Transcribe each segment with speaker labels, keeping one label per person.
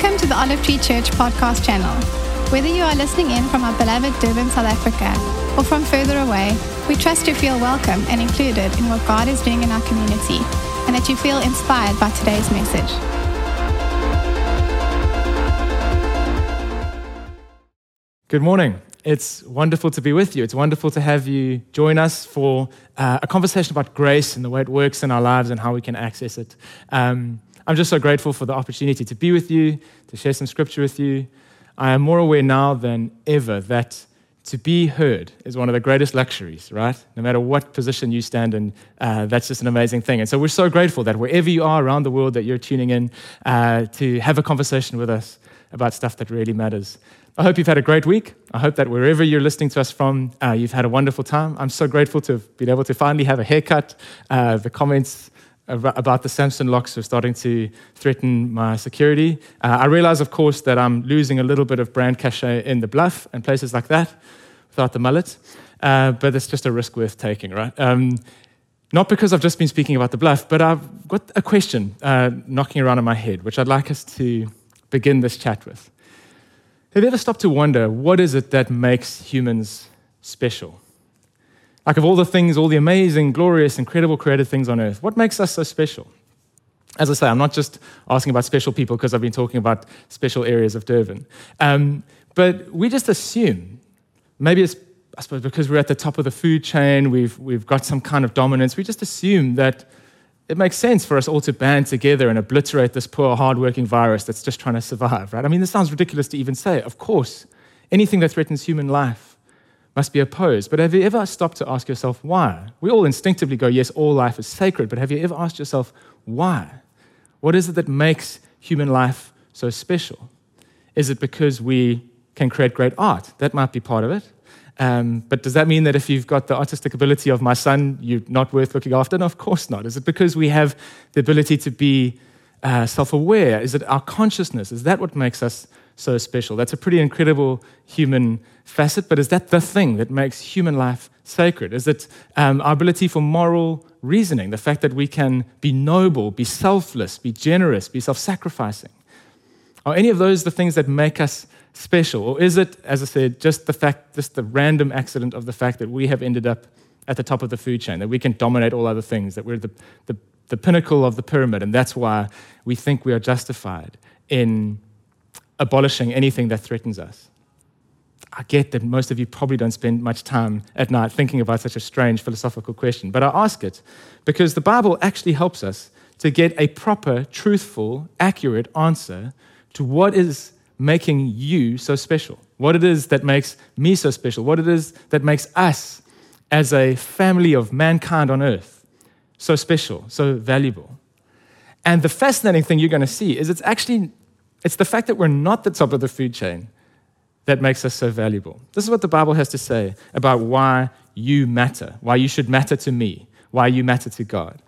Speaker 1: Welcome to the Olive Tree Church podcast channel. Whether you are listening in from our beloved Durban, South Africa, or from further away, we trust you feel welcome and included in what God is doing in our community and that you feel inspired by today's message.
Speaker 2: Good morning. It's wonderful to be with you. It's wonderful to have you join us for uh, a conversation about grace and the way it works in our lives and how we can access it. Um, I'm just so grateful for the opportunity to be with you, to share some scripture with you. I am more aware now than ever that to be heard is one of the greatest luxuries, right? No matter what position you stand in, uh, that's just an amazing thing. And so we're so grateful that wherever you are around the world, that you're tuning in uh, to have a conversation with us about stuff that really matters. I hope you've had a great week. I hope that wherever you're listening to us from, uh, you've had a wonderful time. I'm so grateful to have been able to finally have a haircut. Uh, the comments about the Samson locks are starting to threaten my security. Uh, I realize, of course, that I'm losing a little bit of brand cachet in the bluff and places like that without the mullet, uh, but it's just a risk worth taking, right? Um, not because I've just been speaking about the bluff, but I've got a question uh, knocking around in my head, which I'd like us to begin this chat with. Have you ever stopped to wonder what is it that makes humans special? Like, of all the things, all the amazing, glorious, incredible created things on earth, what makes us so special? As I say, I'm not just asking about special people because I've been talking about special areas of Durban. Um, but we just assume, maybe it's, I suppose, because we're at the top of the food chain, we've, we've got some kind of dominance, we just assume that it makes sense for us all to band together and obliterate this poor, hardworking virus that's just trying to survive, right? I mean, this sounds ridiculous to even say. Of course, anything that threatens human life must be opposed. But have you ever stopped to ask yourself why? We all instinctively go, yes, all life is sacred, but have you ever asked yourself why? What is it that makes human life so special? Is it because we can create great art? That might be part of it. Um, but does that mean that if you've got the artistic ability of my son, you're not worth looking after? No, of course not. Is it because we have the ability to be uh, self aware? Is it our consciousness? Is that what makes us so special? That's a pretty incredible human facet, but is that the thing that makes human life sacred? Is it um, our ability for moral reasoning, the fact that we can be noble, be selfless, be generous, be self sacrificing? Are any of those the things that make us special? Or is it, as I said, just the fact, just the random accident of the fact that we have ended up at the top of the food chain, that we can dominate all other things, that we're the, the, the pinnacle of the pyramid, and that's why we think we are justified in abolishing anything that threatens us? I get that most of you probably don't spend much time at night thinking about such a strange philosophical question, but I ask it because the Bible actually helps us to get a proper, truthful, accurate answer to what is making you so special, what it is that makes me so special, what it is that makes us as a family of mankind on earth so special, so valuable. And the fascinating thing you're going to see is it's actually it's the fact that we're not the top of the food chain that makes us so valuable. This is what the Bible has to say about why you matter, why you should matter to me, why you matter to God.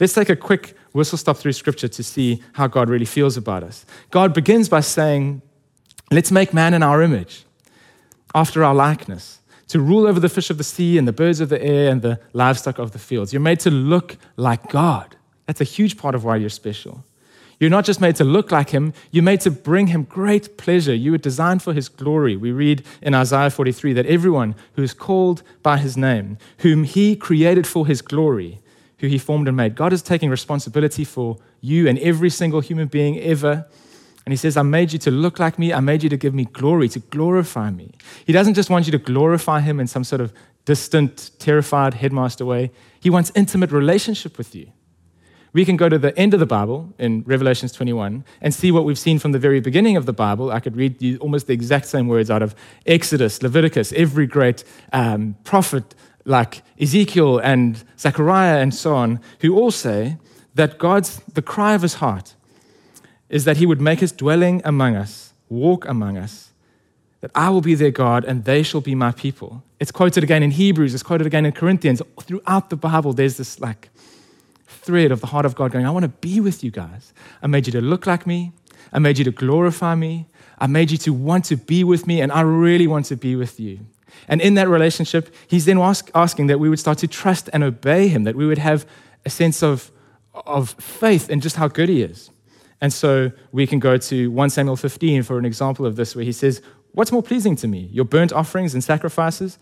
Speaker 2: Let's take a quick whistle stop through scripture to see how God really feels about us. God begins by saying, Let's make man in our image, after our likeness, to rule over the fish of the sea and the birds of the air and the livestock of the fields. You're made to look like God. That's a huge part of why you're special. You're not just made to look like him, you're made to bring him great pleasure. You were designed for his glory. We read in Isaiah 43 that everyone who is called by his name, whom he created for his glory, who he formed and made, God is taking responsibility for you and every single human being ever. And he says, I made you to look like me. I made you to give me glory, to glorify me. He doesn't just want you to glorify him in some sort of distant, terrified headmaster way. He wants intimate relationship with you. We can go to the end of the Bible in Revelations 21 and see what we've seen from the very beginning of the Bible. I could read almost the exact same words out of Exodus, Leviticus, every great um, prophet like Ezekiel and Zechariah and so on, who all say that God's, the cry of his heart is that he would make his dwelling among us, walk among us, that I will be their God and they shall be my people. It's quoted again in Hebrews, it's quoted again in Corinthians. Throughout the Bible, there's this like thread of the heart of God going, I want to be with you guys. I made you to look like me. I made you to glorify me. I made you to want to be with me, and I really want to be with you. And in that relationship, he's then ask, asking that we would start to trust and obey him, that we would have a sense of, of faith in just how good he is. And so we can go to 1 Samuel 15 for an example of this, where he says, What's more pleasing to me, your burnt offerings and sacrifices,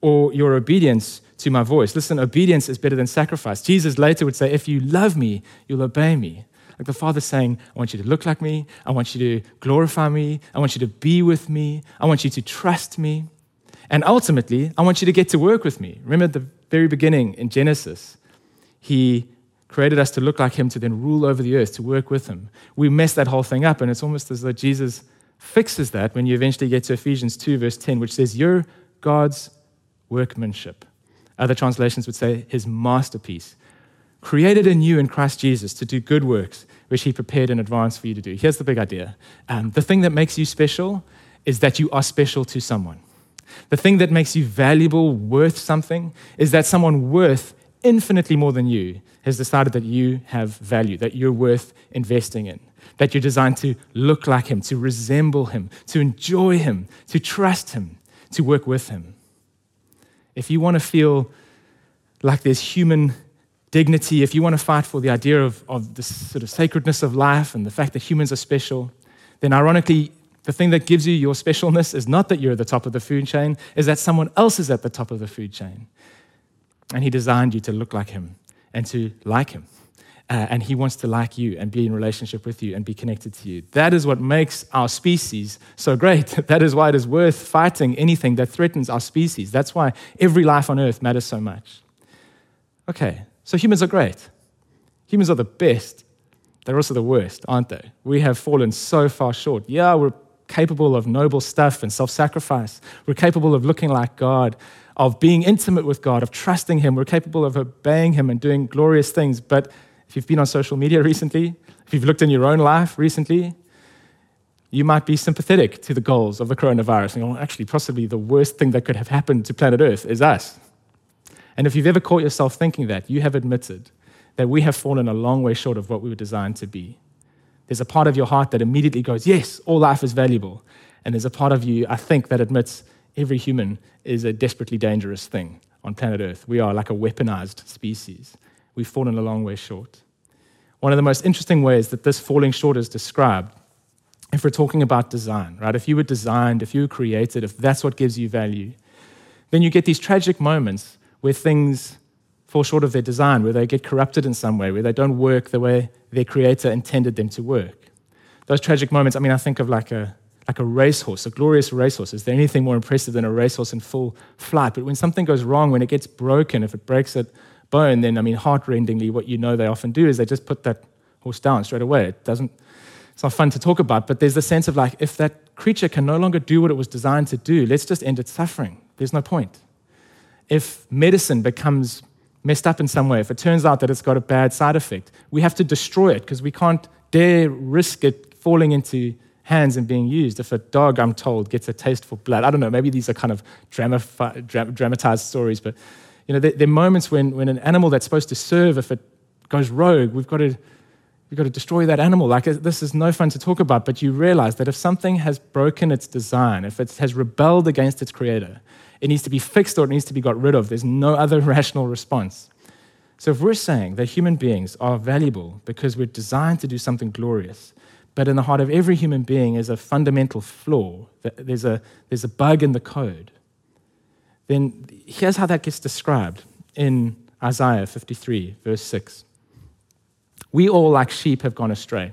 Speaker 2: or your obedience to my voice? Listen, obedience is better than sacrifice. Jesus later would say, If you love me, you'll obey me. Like the Father's saying, I want you to look like me. I want you to glorify me. I want you to be with me. I want you to trust me. And ultimately, I want you to get to work with me. Remember the very beginning in Genesis, He created us to look like Him, to then rule over the earth, to work with Him. We mess that whole thing up, and it's almost as though Jesus fixes that when you eventually get to Ephesians 2, verse 10, which says, You're God's workmanship. Other translations would say, His masterpiece, created anew in Christ Jesus to do good works, which He prepared in advance for you to do. Here's the big idea um, the thing that makes you special is that you are special to someone. The thing that makes you valuable, worth something, is that someone worth infinitely more than you has decided that you have value, that you're worth investing in, that you're designed to look like Him, to resemble Him, to enjoy Him, to trust Him, to work with Him. If you want to feel like there's human dignity, if you want to fight for the idea of, of the sort of sacredness of life and the fact that humans are special, then ironically, the thing that gives you your specialness is not that you're at the top of the food chain, is that someone else is at the top of the food chain. And he designed you to look like him and to like him. Uh, and he wants to like you and be in relationship with you and be connected to you. That is what makes our species so great. that is why it is worth fighting anything that threatens our species. That's why every life on earth matters so much. Okay, so humans are great. Humans are the best. They're also the worst, aren't they? We have fallen so far short. Yeah, we're capable of noble stuff and self sacrifice. We're capable of looking like God, of being intimate with God, of trusting Him. We're capable of obeying Him and doing glorious things. But if you've been on social media recently, if you've looked in your own life recently, you might be sympathetic to the goals of the coronavirus. And actually, possibly the worst thing that could have happened to planet Earth is us. And if you've ever caught yourself thinking that, you have admitted that we have fallen a long way short of what we were designed to be. There's a part of your heart that immediately goes, Yes, all life is valuable. And there's a part of you, I think, that admits every human is a desperately dangerous thing on planet Earth. We are like a weaponized species. We've fallen a long way short. One of the most interesting ways that this falling short is described, if we're talking about design, right? If you were designed, if you were created, if that's what gives you value, then you get these tragic moments where things fall short of their design, where they get corrupted in some way, where they don't work the way their creator intended them to work. Those tragic moments, I mean, I think of like a, like a racehorse, a glorious racehorse. Is there anything more impressive than a racehorse in full flight? But when something goes wrong, when it gets broken, if it breaks a bone, then, I mean, heart-rendingly, what you know they often do is they just put that horse down straight away. It doesn't, it's not fun to talk about, but there's the sense of like, if that creature can no longer do what it was designed to do, let's just end its suffering. There's no point. If medicine becomes messed up in some way, if it turns out that it's got a bad side effect, we have to destroy it because we can't dare risk it falling into hands and being used. If a dog, I'm told, gets a taste for blood, I don't know, maybe these are kind of dramatized stories, but you know, there, there, are moments when, when an animal that's supposed to serve, if it goes rogue, we've got to we've got to destroy that animal. Like uh, this is no fun to talk about, but you realize that if something has broken its design, if it has rebelled against its creator, it needs to be fixed or it needs to be got rid of. There's no other rational response. So if we're saying that human beings are valuable because we're designed to do something glorious, but in the heart of every human being is a fundamental flaw, there's a, there's a bug in the code, then here's how that gets described in Isaiah 53, verse 6. We all, like sheep, have gone astray.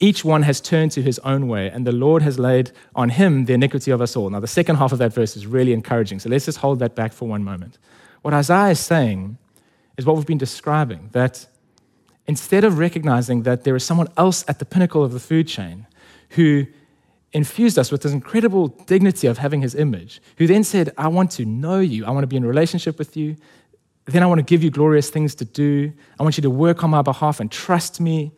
Speaker 2: Each one has turned to his own way, and the Lord has laid on him the iniquity of us all. Now, the second half of that verse is really encouraging, so let's just hold that back for one moment. What Isaiah is saying is what we've been describing that instead of recognizing that there is someone else at the pinnacle of the food chain who infused us with this incredible dignity of having his image, who then said, I want to know you, I want to be in relationship with you, then I want to give you glorious things to do, I want you to work on my behalf and trust me.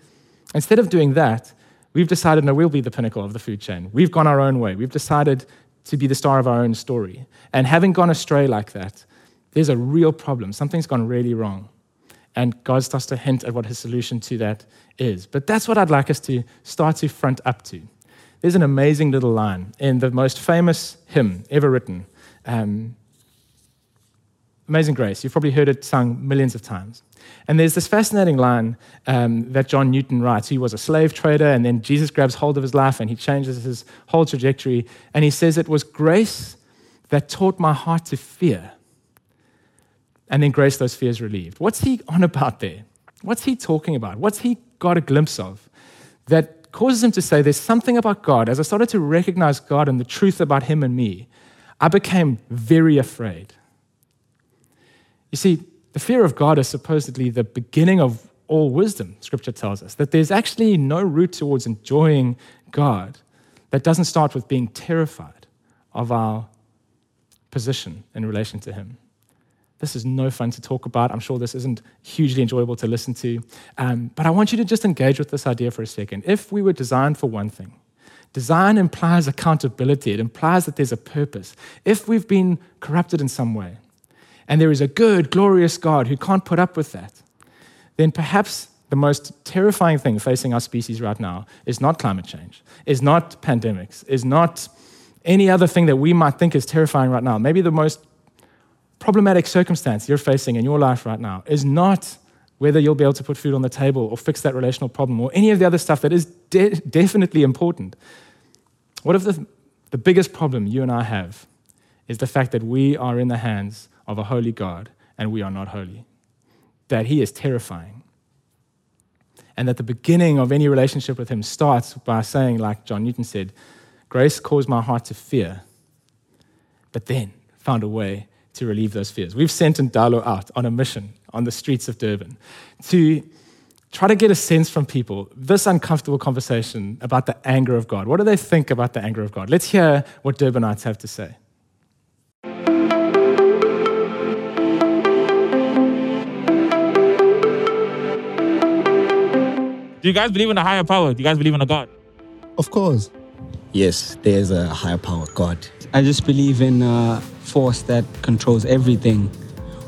Speaker 2: Instead of doing that, we've decided, no, we'll be the pinnacle of the food chain. We've gone our own way. We've decided to be the star of our own story. And having gone astray like that, there's a real problem. Something's gone really wrong. And God starts to hint at what his solution to that is. But that's what I'd like us to start to front up to. There's an amazing little line in the most famous hymn ever written. Um, Amazing Grace. You've probably heard it sung millions of times. And there's this fascinating line um, that John Newton writes. He was a slave trader, and then Jesus grabs hold of his life and he changes his whole trajectory. And he says, It was grace that taught my heart to fear. And then grace, those fears relieved. What's he on about there? What's he talking about? What's he got a glimpse of that causes him to say, There's something about God. As I started to recognize God and the truth about him and me, I became very afraid. You see, the fear of God is supposedly the beginning of all wisdom, scripture tells us, that there's actually no route towards enjoying God that doesn't start with being terrified of our position in relation to Him. This is no fun to talk about. I'm sure this isn't hugely enjoyable to listen to. Um, but I want you to just engage with this idea for a second. If we were designed for one thing, design implies accountability, it implies that there's a purpose. If we've been corrupted in some way, and there is a good, glorious God who can't put up with that, then perhaps the most terrifying thing facing our species right now is not climate change, is not pandemics, is not any other thing that we might think is terrifying right now. Maybe the most problematic circumstance you're facing in your life right now is not whether you'll be able to put food on the table or fix that relational problem or any of the other stuff that is de- definitely important. What if the, the biggest problem you and I have is the fact that we are in the hands of a holy God and we are not holy. That He is terrifying. And that the beginning of any relationship with Him starts by saying, like John Newton said, grace caused my heart to fear, but then found a way to relieve those fears. We've sent Ndalo out on a mission on the streets of Durban to try to get a sense from people this uncomfortable conversation about the anger of God. What do they think about the anger of God? Let's hear what Durbanites have to say.
Speaker 3: Do you guys believe in a higher power? Do you guys believe in a God?
Speaker 4: Of course.
Speaker 5: Yes, there's a higher power, God.
Speaker 6: I just believe in a force that controls everything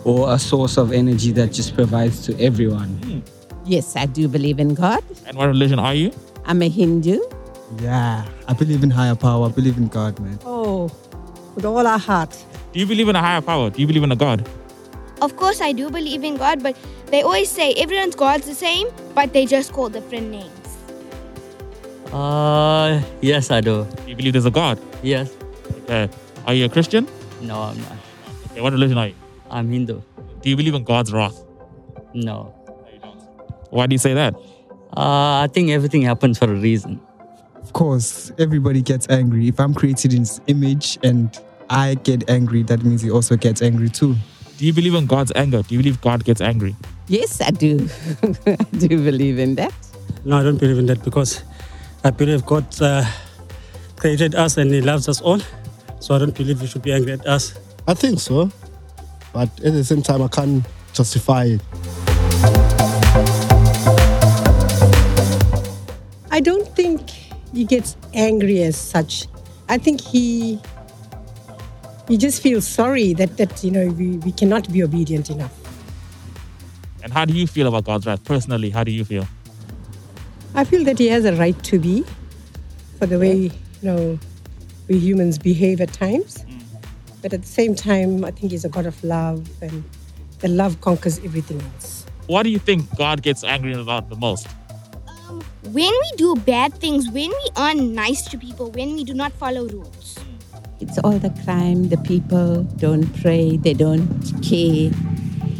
Speaker 6: or a source of energy that just provides to everyone. Hmm.
Speaker 7: Yes, I do believe in God.
Speaker 3: And what religion are you?
Speaker 7: I'm a Hindu.
Speaker 4: Yeah, I believe in higher power. I believe in God, man.
Speaker 8: Oh, with all our heart.
Speaker 3: Do you believe in a higher power? Do you believe in a God?
Speaker 9: Of course, I do believe in God, but they always say everyone's God's the same, but they just call different names.
Speaker 10: Uh, yes, I do.
Speaker 3: Do you believe there's a God?
Speaker 10: Yes.
Speaker 3: Okay. Are you a Christian?
Speaker 10: No, I'm not.
Speaker 3: Okay. What religion are you?
Speaker 10: I'm Hindu.
Speaker 3: Do you believe in God's wrath?
Speaker 10: No.
Speaker 3: Why do you say that?
Speaker 10: Uh, I think everything happens for a reason.
Speaker 4: Of course, everybody gets angry. If I'm created in his image and I get angry, that means he also gets angry too.
Speaker 3: Do you believe in God's anger? Do you believe God gets angry?
Speaker 7: Yes, I do. I do believe in that.
Speaker 11: No, I don't believe in that because I believe God uh, created us and He loves us all. So I don't believe He should be angry at us.
Speaker 12: I think so. But at the same time, I can't justify it.
Speaker 8: I don't think he gets angry as such. I think he he just feels sorry that that you know we, we cannot be obedient enough.
Speaker 3: And how do you feel about God's wrath? Personally, how do you feel?
Speaker 8: I feel that he has a right to be for the way you know we humans behave at times. Mm. But at the same time, I think he's a God of love and the love conquers everything else.
Speaker 3: What do you think God gets angry about the most?
Speaker 9: Um, when we do bad things, when we aren't nice to people, when we do not follow rules. Mm.
Speaker 7: It's all the crime. The people don't pray. They don't care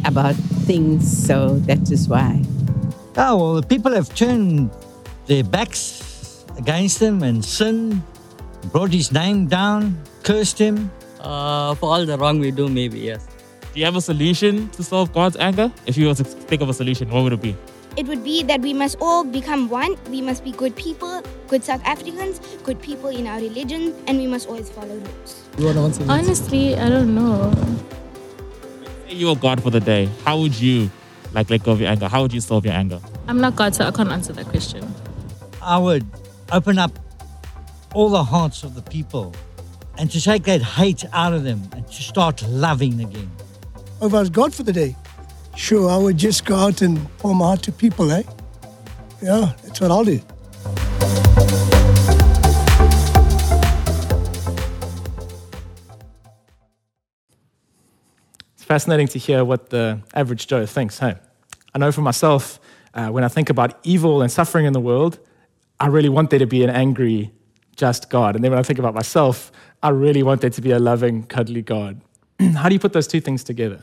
Speaker 7: about things. So that is why.
Speaker 13: Oh, well, the people have turned their backs against him and sinned, brought his name down, cursed him.
Speaker 10: Uh, for all the wrong we do, maybe, yes.
Speaker 3: Do you have a solution to solve God's anger? If you were to think of a solution, what would it be?
Speaker 9: It would be that we must all become one. We must be good people, good South Africans, good people in our religion, and we must always follow rules.
Speaker 4: You want to answer?
Speaker 14: Honestly, I don't know.
Speaker 3: Say you were God for the day. How would you like let go of your anger? How would you solve your anger?
Speaker 14: I'm not God, so I can't answer that question.
Speaker 13: I would open up all the hearts of the people and to take that hate out of them and to start loving again.
Speaker 15: If I was God for the day, sure, I would just go out and pour my heart to people, eh? Yeah, that's what I'll do.
Speaker 2: Fascinating to hear what the average Joe thinks. Hey, I know for myself, uh, when I think about evil and suffering in the world, I really want there to be an angry, just God. And then when I think about myself, I really want there to be a loving, cuddly God. How do you put those two things together?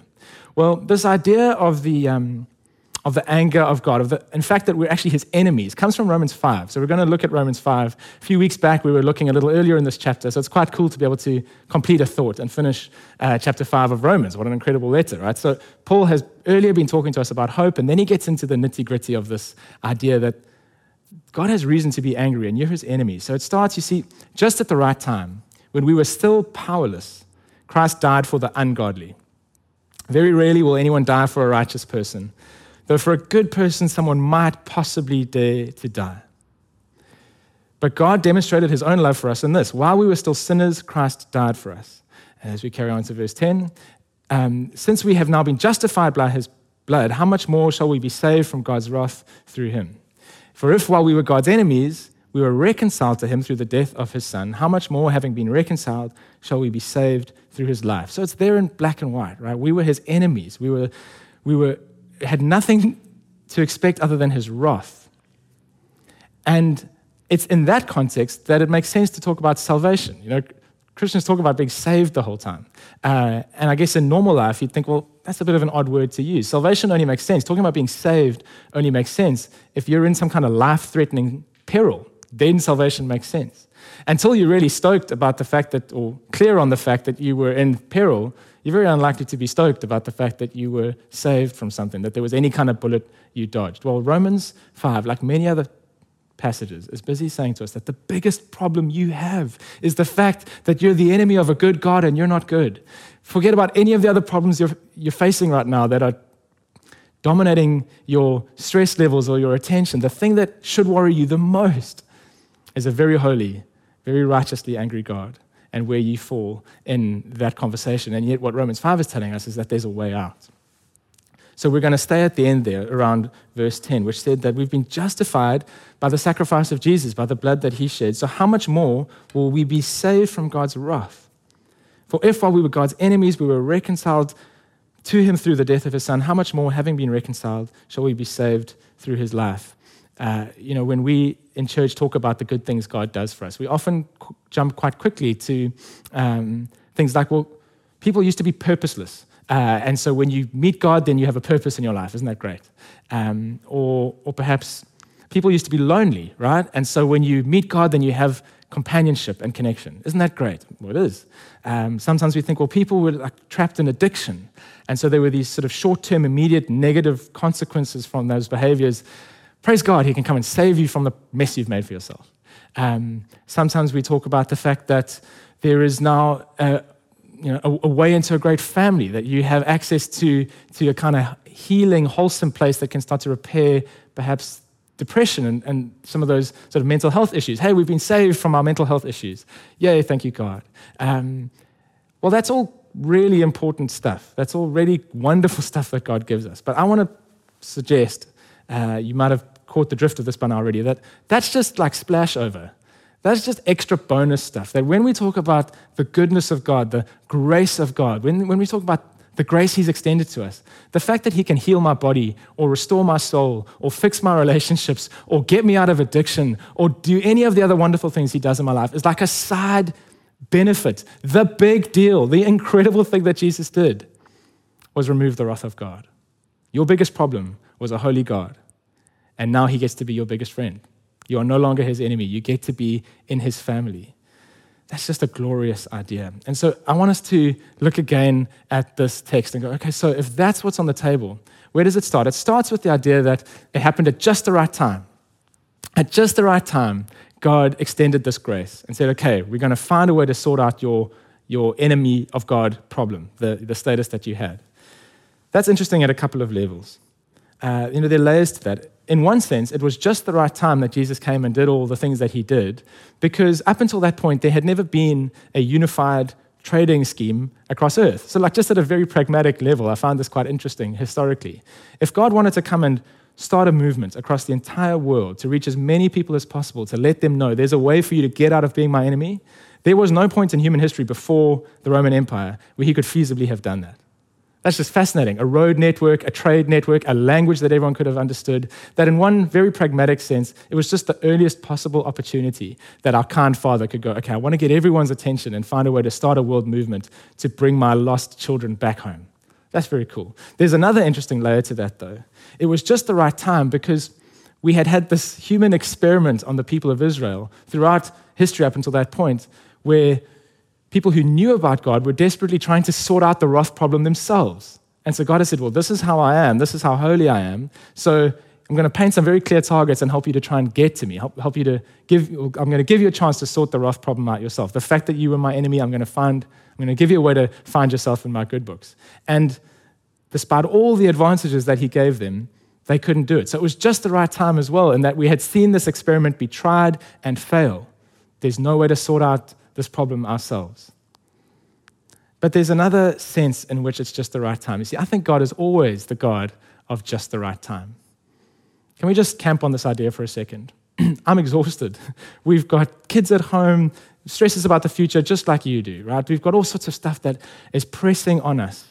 Speaker 2: Well, this idea of the, um, of the anger of God, of the, in fact, that we're actually his enemies, comes from Romans 5. So we're going to look at Romans 5. A few weeks back, we were looking a little earlier in this chapter, so it's quite cool to be able to complete a thought and finish uh, chapter 5 of Romans. What an incredible letter, right? So Paul has earlier been talking to us about hope, and then he gets into the nitty gritty of this idea that God has reason to be angry, and you're his enemy. So it starts, you see, just at the right time, when we were still powerless, Christ died for the ungodly. Very rarely will anyone die for a righteous person, though for a good person, someone might possibly dare to die. But God demonstrated his own love for us in this while we were still sinners, Christ died for us. And as we carry on to verse 10, um, since we have now been justified by his blood, how much more shall we be saved from God's wrath through him? For if while we were God's enemies, we were reconciled to him through the death of his son, how much more, having been reconciled, shall we be saved through his life? So it's there in black and white, right? We were his enemies. We were, we were, had nothing to expect other than his wrath. And it's in that context that it makes sense to talk about salvation. You know, Christians talk about being saved the whole time. Uh, and I guess in normal life, you'd think, well, that's a bit of an odd word to use. Salvation only makes sense. Talking about being saved only makes sense if you're in some kind of life threatening peril. Then salvation makes sense. Until you're really stoked about the fact that, or clear on the fact that you were in peril, you're very unlikely to be stoked about the fact that you were saved from something, that there was any kind of bullet you dodged. Well, Romans 5, like many other passages, is busy saying to us that the biggest problem you have is the fact that you're the enemy of a good God and you're not good. Forget about any of the other problems you're, you're facing right now that are dominating your stress levels or your attention. The thing that should worry you the most is a very holy, very righteously angry God and where you fall in that conversation. And yet, what Romans 5 is telling us is that there's a way out. So we're going to stay at the end there around verse 10, which said that we've been justified by the sacrifice of Jesus, by the blood that he shed. So, how much more will we be saved from God's wrath? For if while we were God's enemies, we were reconciled to him through the death of his son, how much more, having been reconciled, shall we be saved through his life? Uh, you know, when we in church talk about the good things God does for us, we often qu- jump quite quickly to um, things like, well, people used to be purposeless. Uh, and so when you meet God, then you have a purpose in your life. Isn't that great? Um, or, or perhaps people used to be lonely, right? And so when you meet God, then you have companionship and connection. Isn't that great? Well, it is. Um, sometimes we think, well, people were like trapped in addiction. And so there were these sort of short term, immediate negative consequences from those behaviors. Praise God, He can come and save you from the mess you've made for yourself. Um, sometimes we talk about the fact that there is now a, you know, a, a, way into a great family, that you have access to, to a kind of healing, wholesome place that can start to repair perhaps depression and, and some of those sort of mental health issues. Hey, we've been saved from our mental health issues. Yay, thank you, God. Um, well, that's all really important stuff. That's all really wonderful stuff that God gives us. But I want to suggest, uh, you might have caught the drift of this by now already, that that's just like splash over. That's just extra bonus stuff. That when we talk about the goodness of God, the grace of God, when, when we talk about the grace He's extended to us, the fact that He can heal my body or restore my soul or fix my relationships or get me out of addiction or do any of the other wonderful things He does in my life is like a side benefit. The big deal, the incredible thing that Jesus did was remove the wrath of God. Your biggest problem was a holy God, and now He gets to be your biggest friend. You are no longer His enemy, you get to be in His family. That's just a glorious idea. And so I want us to look again at this text and go, okay, so if that's what's on the table, where does it start? It starts with the idea that it happened at just the right time. At just the right time, God extended this grace and said, okay, we're going to find a way to sort out your, your enemy of God problem, the, the status that you had. That's interesting at a couple of levels. Uh, you know, there are layers to that in one sense, it was just the right time that Jesus came and did all the things that he did, because up until that point, there had never been a unified trading scheme across earth. So, like, just at a very pragmatic level, I found this quite interesting historically. If God wanted to come and start a movement across the entire world to reach as many people as possible, to let them know there's a way for you to get out of being my enemy, there was no point in human history before the Roman Empire where he could feasibly have done that. That's just fascinating. A road network, a trade network, a language that everyone could have understood. That, in one very pragmatic sense, it was just the earliest possible opportunity that our kind father could go, okay, I want to get everyone's attention and find a way to start a world movement to bring my lost children back home. That's very cool. There's another interesting layer to that, though. It was just the right time because we had had this human experiment on the people of Israel throughout history up until that point, where people who knew about God were desperately trying to sort out the wrath problem themselves. And so God has said, Well, this is how I am, this is how holy I am. So I'm going to paint some very clear targets and help you to try and get to me, help, help you to give, I'm going to give you a chance to sort the wrath problem out yourself. The fact that you were my enemy, I'm going to find, I'm going to give you a way to find yourself in my good books. And despite all the advantages that he gave them, they couldn't do it. So it was just the right time as well, in that we had seen this experiment be tried and fail. There's no way to sort out this problem ourselves. But there's another sense in which it's just the right time. You see, I think God is always the God of just the right time. Can we just camp on this idea for a second? I'm exhausted. We've got kids at home, stresses about the future, just like you do, right? We've got all sorts of stuff that is pressing on us.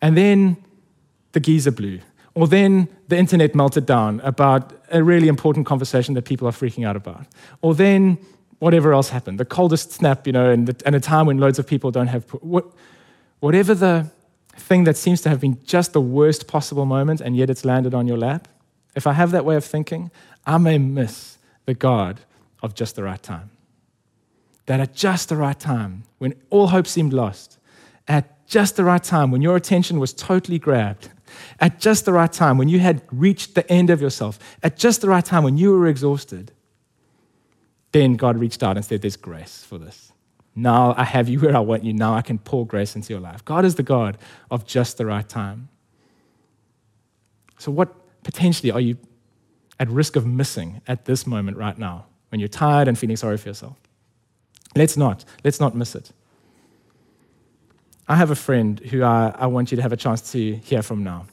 Speaker 2: And then the geyser blew, or then the internet melted down about a really important conversation that people are freaking out about, or then whatever else happened, the coldest snap, you know, and, the, and a time when loads of people don't have, what, whatever the thing that seems to have been just the worst possible moment and yet it's landed on your lap, if I have that way of thinking, I may miss the God of just the right time. That at just the right time, when all hope seemed lost, at just the right time, when your attention was totally grabbed, at just the right time, when you had reached the end of yourself, at just the right time, when you were exhausted, then God reached out and said, There's grace for this. Now I have you where I want you. Now I can pour grace into your life. God is the God of just the right time. So, what potentially are you at risk of missing at this moment right now when you're tired and feeling sorry for yourself? Let's not. Let's not miss it. I have a friend who I, I want you to have a chance to hear from now.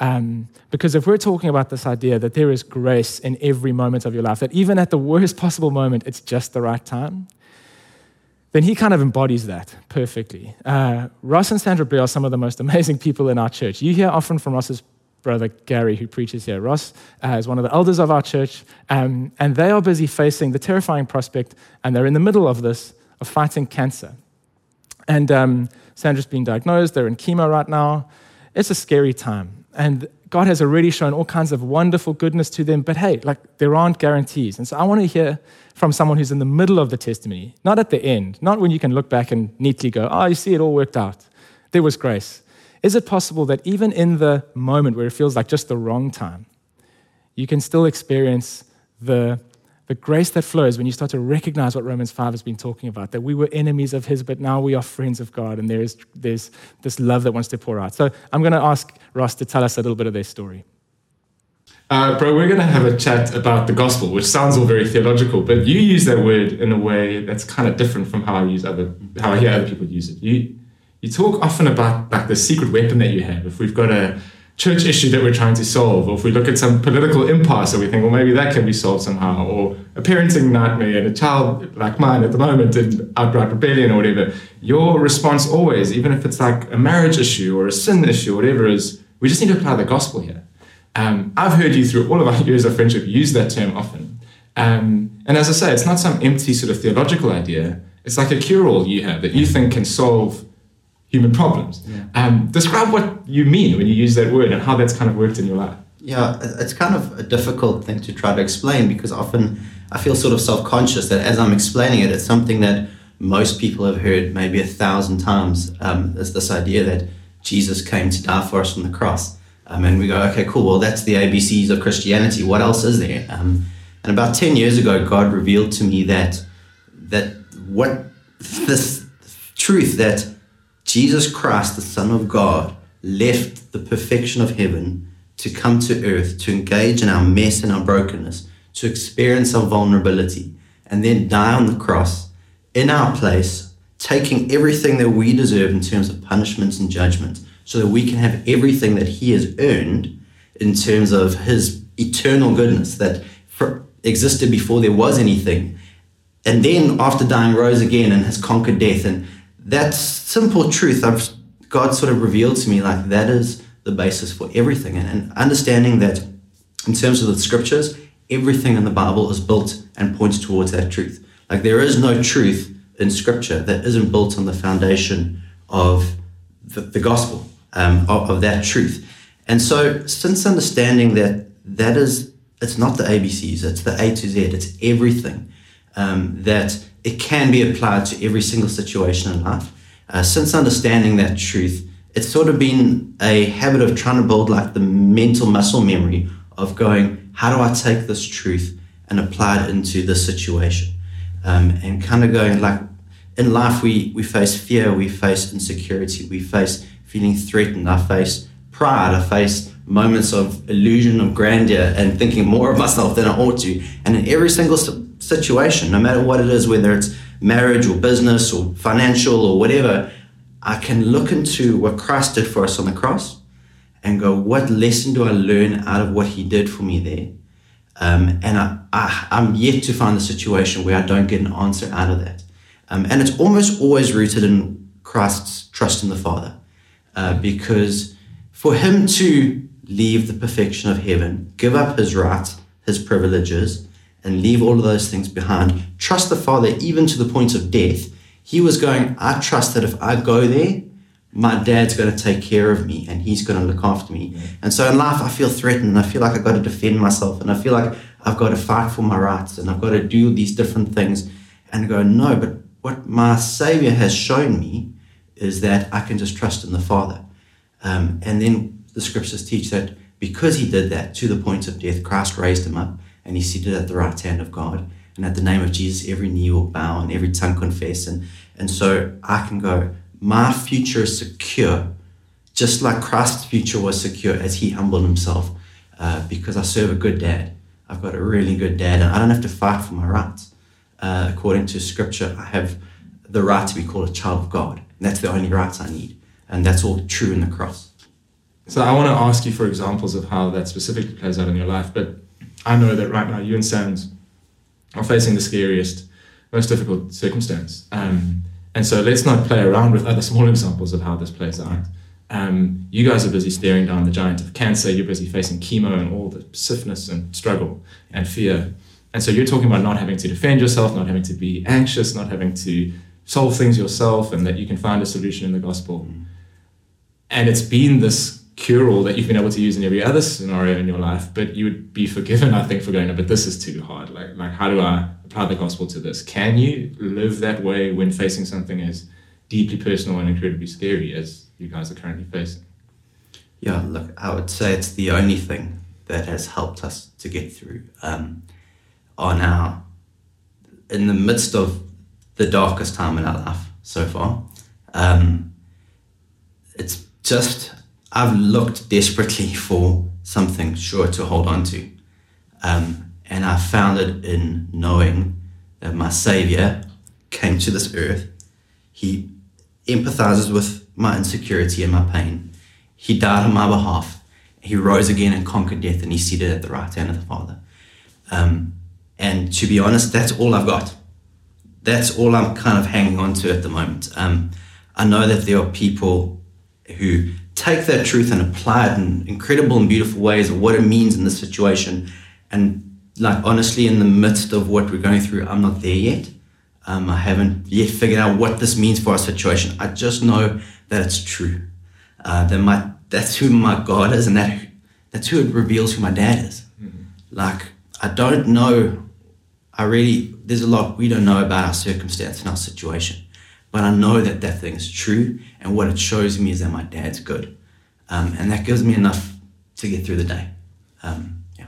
Speaker 2: Um, because if we're talking about this idea that there is grace in every moment of your life, that even at the worst possible moment, it's just the right time, then he kind of embodies that perfectly. Uh, Ross and Sandra Blair are some of the most amazing people in our church. You hear often from Ross's brother Gary, who preaches here. Ross uh, is one of the elders of our church, um, and they are busy facing the terrifying prospect, and they're in the middle of this, of fighting cancer. And um, Sandra's being diagnosed, they're in chemo right now. It's a scary time. And God has already shown all kinds of wonderful goodness to them, but hey, like there aren't guarantees. And so I want to hear from someone who's in the middle of the testimony, not at the end, not when you can look back and neatly go, oh, you see, it all worked out. There was grace. Is it possible that even in the moment where it feels like just the wrong time, you can still experience the the grace that flows when you start to recognize what Romans 5 has been talking about, that we were enemies of his, but now we are friends of God, and there is there's this love that wants to pour out. So I'm going to ask Ross to tell us a little bit of their story.
Speaker 16: Uh, bro, we're going to have a chat about the gospel, which sounds all very theological, but you use that word in a way that's kind of different from how I use other, how I hear other people use it. You, you talk often about like the secret weapon that you have. If we've got a church issue that we're trying to solve, or if we look at some political impasse and we think, well, maybe that can be solved somehow, or a parenting nightmare and a child like mine at the moment in outright rebellion or whatever, your response always, even if it's like a marriage issue or a sin issue, or whatever is, we just need to apply the gospel here. Um, I've heard you through all of our years of friendship use that term often. Um, and as I say, it's not some empty sort of theological idea. It's like a cure all you have that you think can solve human problems. Yeah. Um, describe what you mean when you use that word and how that's kind of worked in your life.
Speaker 17: Yeah, it's kind of a difficult thing to try to explain because often I feel sort of self conscious that as I'm explaining it, it's something that most people have heard maybe a thousand times. Um, is this idea that Jesus came to die for us on the cross. Um, and we go, okay, cool. Well, that's the ABCs of Christianity. What else is there? Um, and about 10 years ago, God revealed to me that, that what this truth that Jesus Christ, the Son of God, left the perfection of heaven to come to earth, to engage in our mess and our brokenness, to experience our vulnerability, and then die on the cross in our place, taking everything that we deserve in terms of punishments and judgment, so that we can have everything that He has earned in terms of His eternal goodness that existed before there was anything. And then after dying, rose again and has conquered death. And that simple truth, I've God sort of revealed to me like that is the basis for everything. And, and understanding that in terms of the scriptures, everything in the Bible is built and points towards that truth. Like there is no truth in scripture that isn't built on the foundation of the, the gospel, um, of, of that truth. And so, since understanding that that is, it's not the ABCs, it's the A to Z, it's everything, um, that it can be applied to every single situation in life. Uh, since understanding that truth, it's sort of been a habit of trying to build like the mental muscle memory of going, how do I take this truth and apply it into this situation? Um, and kind of going like, in life, we, we face fear, we face insecurity, we face feeling threatened, I face pride, I face moments of illusion of grandeur and thinking more of myself than I ought to. And in every single situation, no matter what it is, whether it's marriage or business or financial or whatever, I can look into what Christ did for us on the cross and go, what lesson do I learn out of what he did for me there? Um, and I, I, I'm yet to find the situation where I don't get an answer out of that. Um, and it's almost always rooted in Christ's trust in the Father. Uh, because for him to leave the perfection of heaven, give up his rights, his privileges, and leave all of those things behind, trust the Father even to the point of death, he was going, I trust that if I go there, my dad's going to take care of me and he's going to look after me. And so in life, I feel threatened and I feel like I've got to defend myself and I feel like I've got to fight for my rights and I've got to do these different things and go, no, but what my Savior has shown me is that I can just trust in the Father. Um, and then the scriptures teach that because he did that to the point of death, Christ raised him up and he seated at the right hand of God. And at the name of Jesus, every knee will bow and every tongue confess. And, and so I can go, my future is secure, just like Christ's future was secure as he humbled himself, uh, because I serve a good dad. I've got a really good dad, and I don't have to fight for my rights. Uh, according to scripture, I have the right to be called a child of God. And that's the only rights I need. And that's all true in the cross.
Speaker 2: So I want to ask you for examples of how that specifically plays out in your life. But I know that right now you and Sam's are facing the scariest, most difficult circumstance. Um, and so let's not play around with other small examples of how this plays out. Um, you guys are busy staring down the giant of cancer. You're busy facing chemo and all the stiffness and struggle and fear. And so you're talking about not having to defend yourself, not having to be anxious, not having to solve things yourself, and that you can find a solution in the gospel. And it's been this cure all that you've been able to use in every other scenario in your life, but you would be forgiven, I think, for going, but this is too hard. Like, like how do I apply the gospel to this? Can you live that way when facing something as deeply personal and incredibly scary as you guys are currently facing?
Speaker 17: Yeah, look, I would say it's the only thing that has helped us to get through. Um, on our, in the midst of the darkest time in our life so far, um, it's just I've looked desperately for something sure to hold on to. Um, and I found it in knowing that my Savior came to this earth. He empathizes with my insecurity and my pain. He died on my behalf. He rose again and conquered death, and he's seated at the right hand of the Father. Um, and to be honest, that's all I've got. That's all I'm kind of hanging on to at the moment. Um, I know that there are people who take that truth and apply it in incredible and beautiful ways of what it means in this situation. And like honestly, in the midst of what we're going through, I'm not there yet. Um, I haven't yet figured out what this means for our situation. I just know that it's true. Uh, that my that's who my God is, and that that's who it reveals who my dad is. Mm-hmm. Like I don't know. I really there's a lot we don't know about our circumstance and our situation. But I know that that thing is true, and what it shows me is that my dad's good, um, and that gives me enough to get through the day. Um, yeah.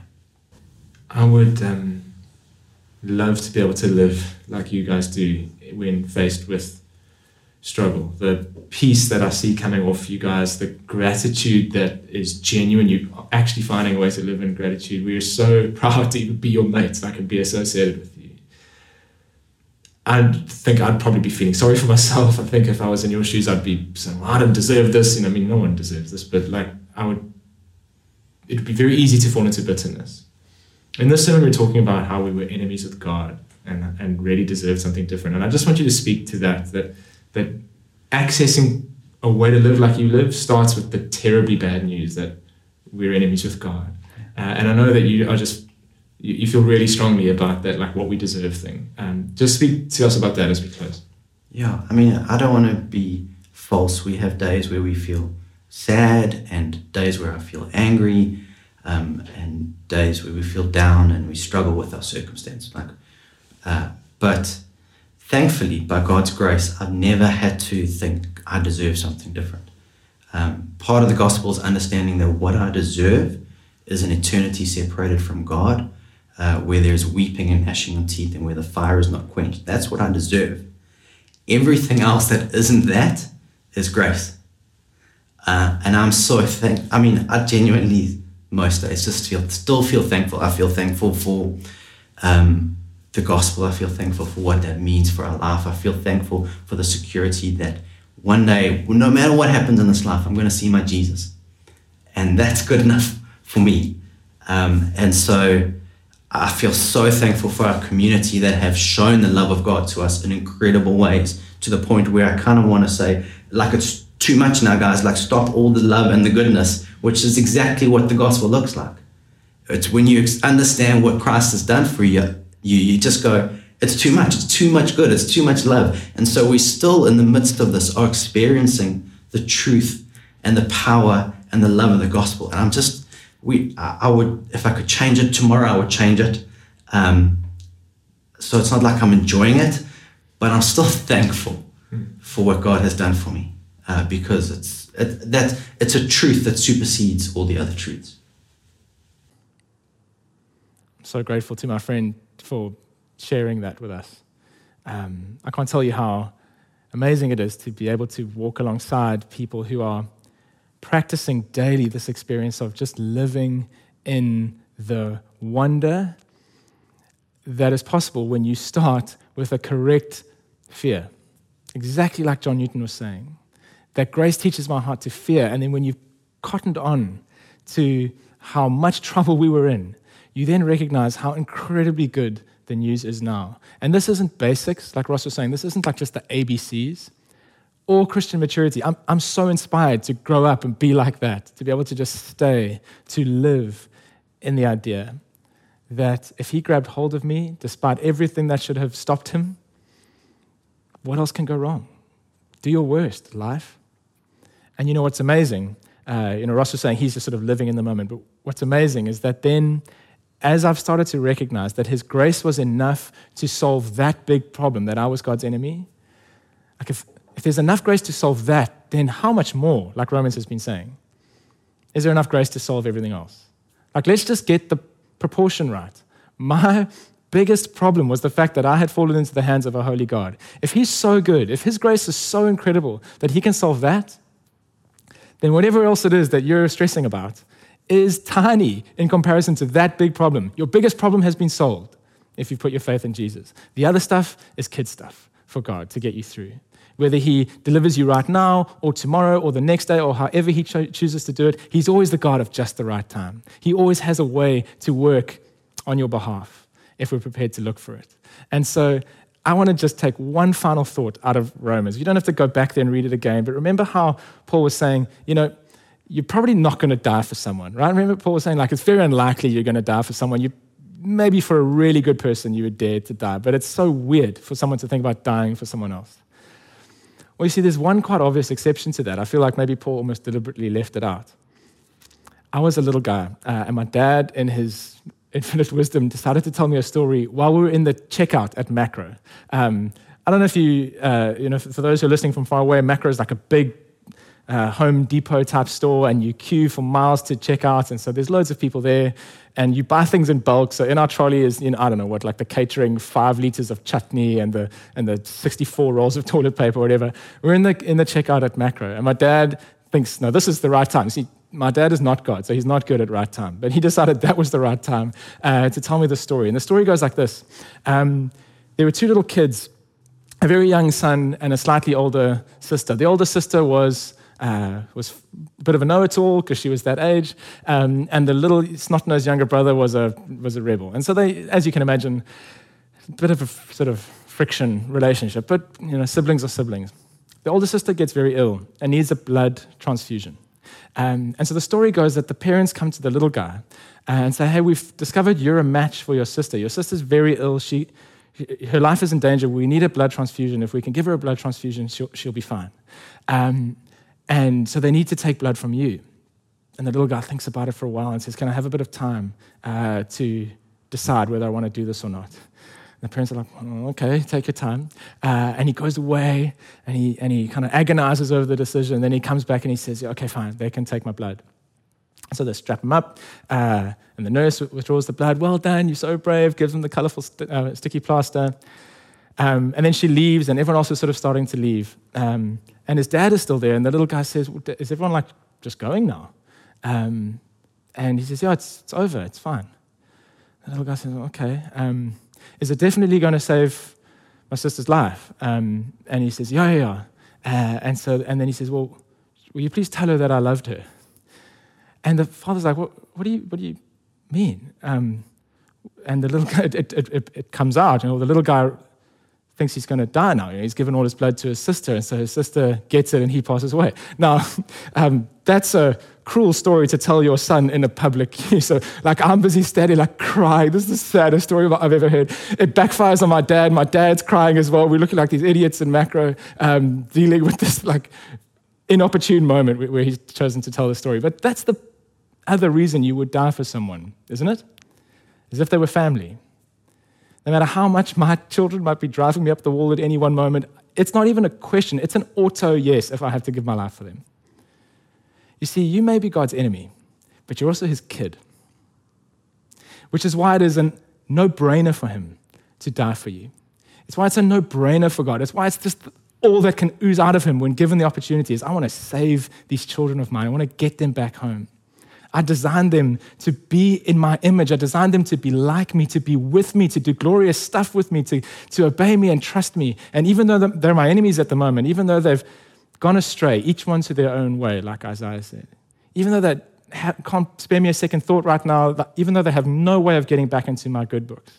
Speaker 2: I would um, love to be able to live like you guys do when faced with struggle. The peace that I see coming off you guys, the gratitude that is genuine. You actually finding a way to live in gratitude. We are so proud to even be your mates. I can be associated with you. I think I'd probably be feeling sorry for myself. I think if I was in your shoes, I'd be saying, well, I don't deserve this. You know, I mean, no one deserves this, but like, I would, it'd be very easy to fall into bitterness. In this sermon, we're talking about how we were enemies with God and, and really deserved something different. And I just want you to speak to that, that, that accessing
Speaker 16: a way to live like you live starts with the terribly bad news that we're enemies with God. Uh, and I know that you are just you, you, feel really strongly about that, like what we deserve thing. Um, just speak to us about that as we close.
Speaker 17: Yeah, I mean, I don't want to be false. We have days where we feel sad, and days where I feel angry, um, and days where we feel down and we struggle with our circumstance. Like, uh, but thankfully, by God's grace, I've never had to think I deserve something different. Um, part of the gospel is understanding that what I deserve is an eternity separated from God, uh, where there's weeping and gnashing of teeth and where the fire is not quenched. That's what I deserve. Everything else that isn't that is grace. Uh, and I'm so thank. I mean, I genuinely most days just feel still feel thankful. I feel thankful for um, the gospel. I feel thankful for what that means for our life. I feel thankful for the security that one day, no matter what happens in this life, I'm going to see my Jesus, and that's good enough for me. Um, and so I feel so thankful for our community that have shown the love of God to us in incredible ways to the point where I kind of want to say, like, it's too much now, guys. Like, stop all the love and the goodness, which is exactly what the gospel looks like. It's when you understand what Christ has done for you, you, you just go, it's too much. It's too much good. It's too much love. And so we still, in the midst of this, are experiencing the truth and the power and the love of the gospel. And I'm just, we I would if I could change it tomorrow, I would change it. Um, so it's not like I'm enjoying it, but I'm still thankful for what God has done for me uh, because it's it, that it's a truth that supersedes all the other truths.
Speaker 2: I'm so grateful to my friend for sharing that with us. Um, I can't tell you how amazing it is to be able to walk alongside people who are practicing daily this experience of just living in the wonder that is possible when you start with a correct fear. Exactly like John Newton was saying. That grace teaches my heart to fear. And then when you've cottoned on to how much trouble we were in, you then recognize how incredibly good the news is now. And this isn't basics, like Ross was saying, this isn't like just the ABCs or Christian maturity. I'm, I'm so inspired to grow up and be like that, to be able to just stay, to live in the idea that if he grabbed hold of me, despite everything that should have stopped him, what else can go wrong? Do your worst, life. And you know what's amazing? Uh, you know, Ross was saying he's just sort of living in the moment, but what's amazing is that then, as I've started to recognize that his grace was enough to solve that big problem that I was God's enemy, like if, if there's enough grace to solve that, then how much more, like Romans has been saying? Is there enough grace to solve everything else? Like, let's just get the proportion right. My biggest problem was the fact that I had fallen into the hands of a holy God. If He's so good, if His grace is so incredible that He can solve that, then whatever else it is that you're stressing about is tiny in comparison to that big problem. Your biggest problem has been solved if you put your faith in Jesus. The other stuff is kid stuff for God to get you through whether he delivers you right now or tomorrow or the next day or however he cho- chooses to do it, he's always the God of just the right time. He always has a way to work on your behalf if we're prepared to look for it. And so I want to just take one final thought out of Romans. You don't have to go back there and read it again, but remember how Paul was saying, you know, you're probably not going to die for someone, right? Remember Paul was saying, like, it's very unlikely you're going to die for someone. You maybe for a really good person you would dare to die, but it's so weird for someone to think about dying for someone else. Well, you see, there's one quite obvious exception to that. I feel like maybe Paul almost deliberately left it out. I was a little guy, uh, and my dad, in his infinite wisdom, decided to tell me a story while we were in the checkout at Makro. Um, I don't know if you, uh, you know, for those who are listening from far away, Makro is like a big uh, Home Depot type store, and you queue for miles to check out. And so there's loads of people there, and you buy things in bulk. So in our trolley is, you know, I don't know what, like the catering five liters of chutney and the and the 64 rolls of toilet paper, whatever. We're in the in the checkout at Makro, and my dad thinks, no, this is the right time. See, my dad is not God, so he's not good at right time. But he decided that was the right time uh, to tell me the story. And the story goes like this: um, There were two little kids, a very young son and a slightly older sister. The older sister was uh, was a bit of a know-it-all because she was that age, um, and the little snot-nosed younger brother was a was a rebel. And so they, as you can imagine, a bit of a sort of friction relationship. But you know, siblings are siblings. the older sister gets very ill and needs a blood transfusion. Um, and so the story goes that the parents come to the little guy and say, Hey, we've discovered you're a match for your sister. Your sister's very ill. She, her life is in danger. We need a blood transfusion. If we can give her a blood transfusion, she'll, she'll be fine. Um, and so they need to take blood from you. And the little guy thinks about it for a while and says, Can I have a bit of time uh, to decide whether I want to do this or not? And the parents are like, Okay, take your time. Uh, and he goes away and he, and he kind of agonizes over the decision. And then he comes back and he says, yeah, Okay, fine, they can take my blood. So they strap him up, uh, and the nurse withdraws the blood. Well done, you're so brave, gives him the colorful st- uh, sticky plaster. Um, and then she leaves, and everyone else is sort of starting to leave. Um, and his dad is still there, and the little guy says, well, Is everyone like just going now? Um, and he says, Yeah, it's, it's over, it's fine. The little guy says, Okay. Um, is it definitely going to save my sister's life? Um, and he says, Yeah, yeah, yeah. Uh, and, so, and then he says, Well, will you please tell her that I loved her? And the father's like, What, what, do, you, what do you mean? Um, and the little guy, it, it, it, it, comes out, you know, the little guy thinks he's going to die now. He's given all his blood to his sister, and so his sister gets it and he passes away. Now, um, that's a cruel story to tell your son in a public. So, like, I'm busy standing, like, crying. This is the saddest story I've ever heard. It backfires on my dad. My dad's crying as well. We're looking like these idiots in Makro, um, dealing with this, like, inopportune moment where he's chosen to tell the story. But that's the other reason you would die for someone, isn't it? As if they were family. No matter how much my children might be driving me up the wall at any one moment, it's not even a question. It's an auto yes if I have to give my life for them. You see, you may be God's enemy, but you're also his kid, which is why it is a no brainer for him to die for you. It's why it's a no brainer for God. It's why it's just all that can ooze out of him when given the opportunity is I want to save these children of mine, I want to get them back home. I designed them to be in my image. I designed them to be like me, to be with me, to do glorious stuff with me, to, to obey me and trust me. And even though they're my enemies at the moment, even though they've gone astray, each one to their own way, like Isaiah said, even though they can't spare me a second thought right now, even though they have no way of getting back into my good books.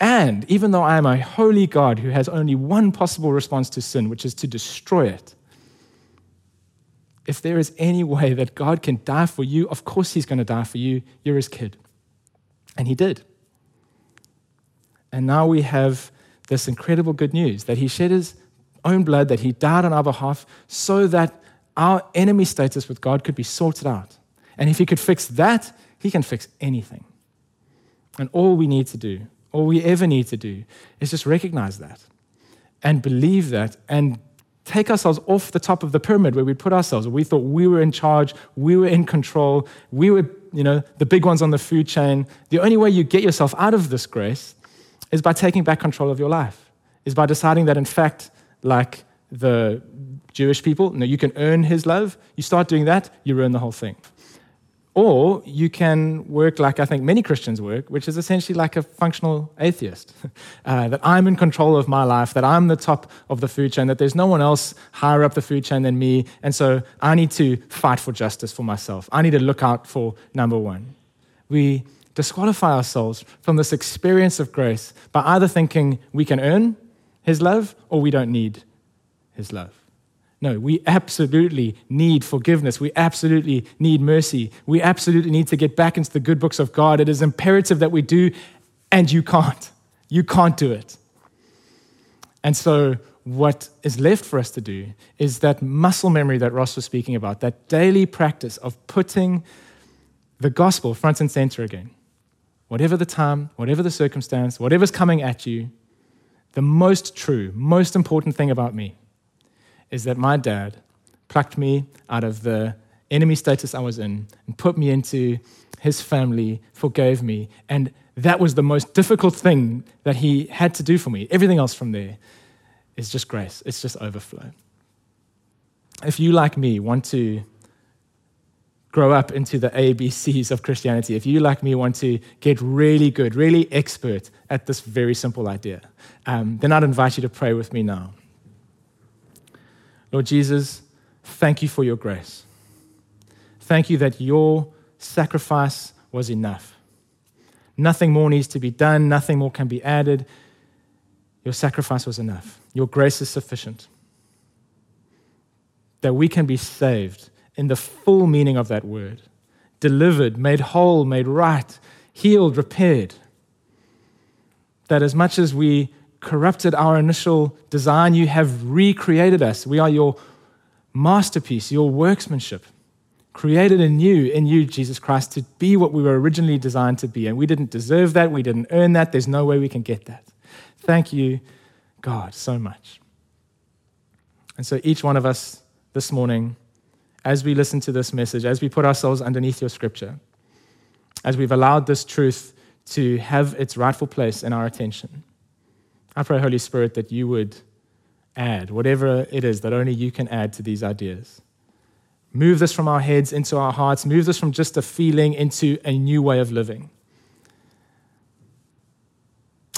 Speaker 2: And even though I am a holy God who has only one possible response to sin, which is to destroy it, if there is any way that God can die for you, of course He's going to die for you. You're His kid. And He did. And now we have this incredible good news that He shed His own blood, that He died on our behalf, so that our enemy status with God could be sorted out. And if He could fix that, He can fix anything. And all we need to do, all we ever need to do, is just recognize that and believe that and take ourselves off the top of the pyramid where we put ourselves. We thought we were in charge, we were in control, we were, you know, the big ones on the food chain. The only way you get yourself out of this grace is by taking back control of your life, is by deciding that, in fact, like the Jewish people, no, you can earn his love. You start doing that, you ruin the whole thing. Or you can work like I think many Christians work, which is essentially like a functional atheist. Uh, that I'm in control of my life, that I'm the top of the food chain, that there's no one else higher up the food chain than me. And so I need to fight for justice for myself. I need to look out for number one. We disqualify ourselves from this experience of grace by either thinking we can earn his love or we don't need his love. No, we absolutely need forgiveness. We absolutely need mercy. We absolutely need to get back into the good books of God. It is imperative that we do, and you can't. You can't do it. And so, what is left for us to do is that muscle memory that Ross was speaking about, that daily practice of putting the gospel front and center again. Whatever the time, whatever the circumstance, whatever's coming at you, the most true, most important thing about me is that my dad plucked me out of the enemy status I was in and put me into his family, forgave me. And that was the most difficult thing that he had to do for me. Everything else from there is just grace, it's just overflow. If you, like me, want to grow up into the ABCs of Christianity, if you, like me, want to get really good, really expert at this very simple idea, um, then I'd invite you to pray with me now. Lord Jesus, thank you for your grace. Thank you that your sacrifice was enough. Nothing more needs to be done, nothing more can be added. Your sacrifice was enough. Your grace is sufficient. that we can be saved in the full meaning of that word delivered, made whole, made right, healed, repaired. That as much as we corrupted our initial design, you have recreated us. We are your masterpiece, your workmanship, created anew in you, Jesus Christ, to be what we were originally designed to be. And we didn't deserve that. We didn't earn that. There's no way we can get that. Thank you, God, so much. And so each one of us this morning, as we listen to this message, as we put ourselves underneath your scripture, as we've allowed this truth to have its rightful place in our attention, I pray, Holy Spirit, that you would add whatever it is that only you can add to these ideas. Move this from our heads into our hearts, move this from just a feeling into a new way of living.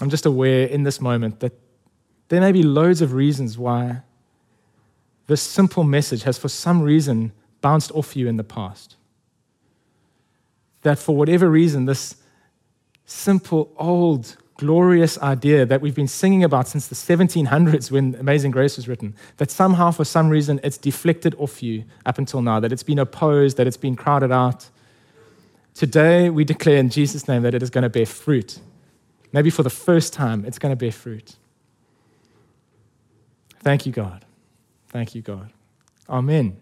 Speaker 2: I'm just aware in this moment that there may be loads of reasons why this simple message has, for some reason, bounced off you in the past. That for whatever reason, this simple, old, glorious idea that we've been singing about since the 1700s when Amazing Grace was written, that somehow, for some reason, it's deflected off you up until now, that it's been opposed, that it's been crowded out. Today, we declare in Jesus' name that it is going to bear fruit. Maybe for the first time, it's going to bear fruit. Thank you, God. Thank you, God. Amen.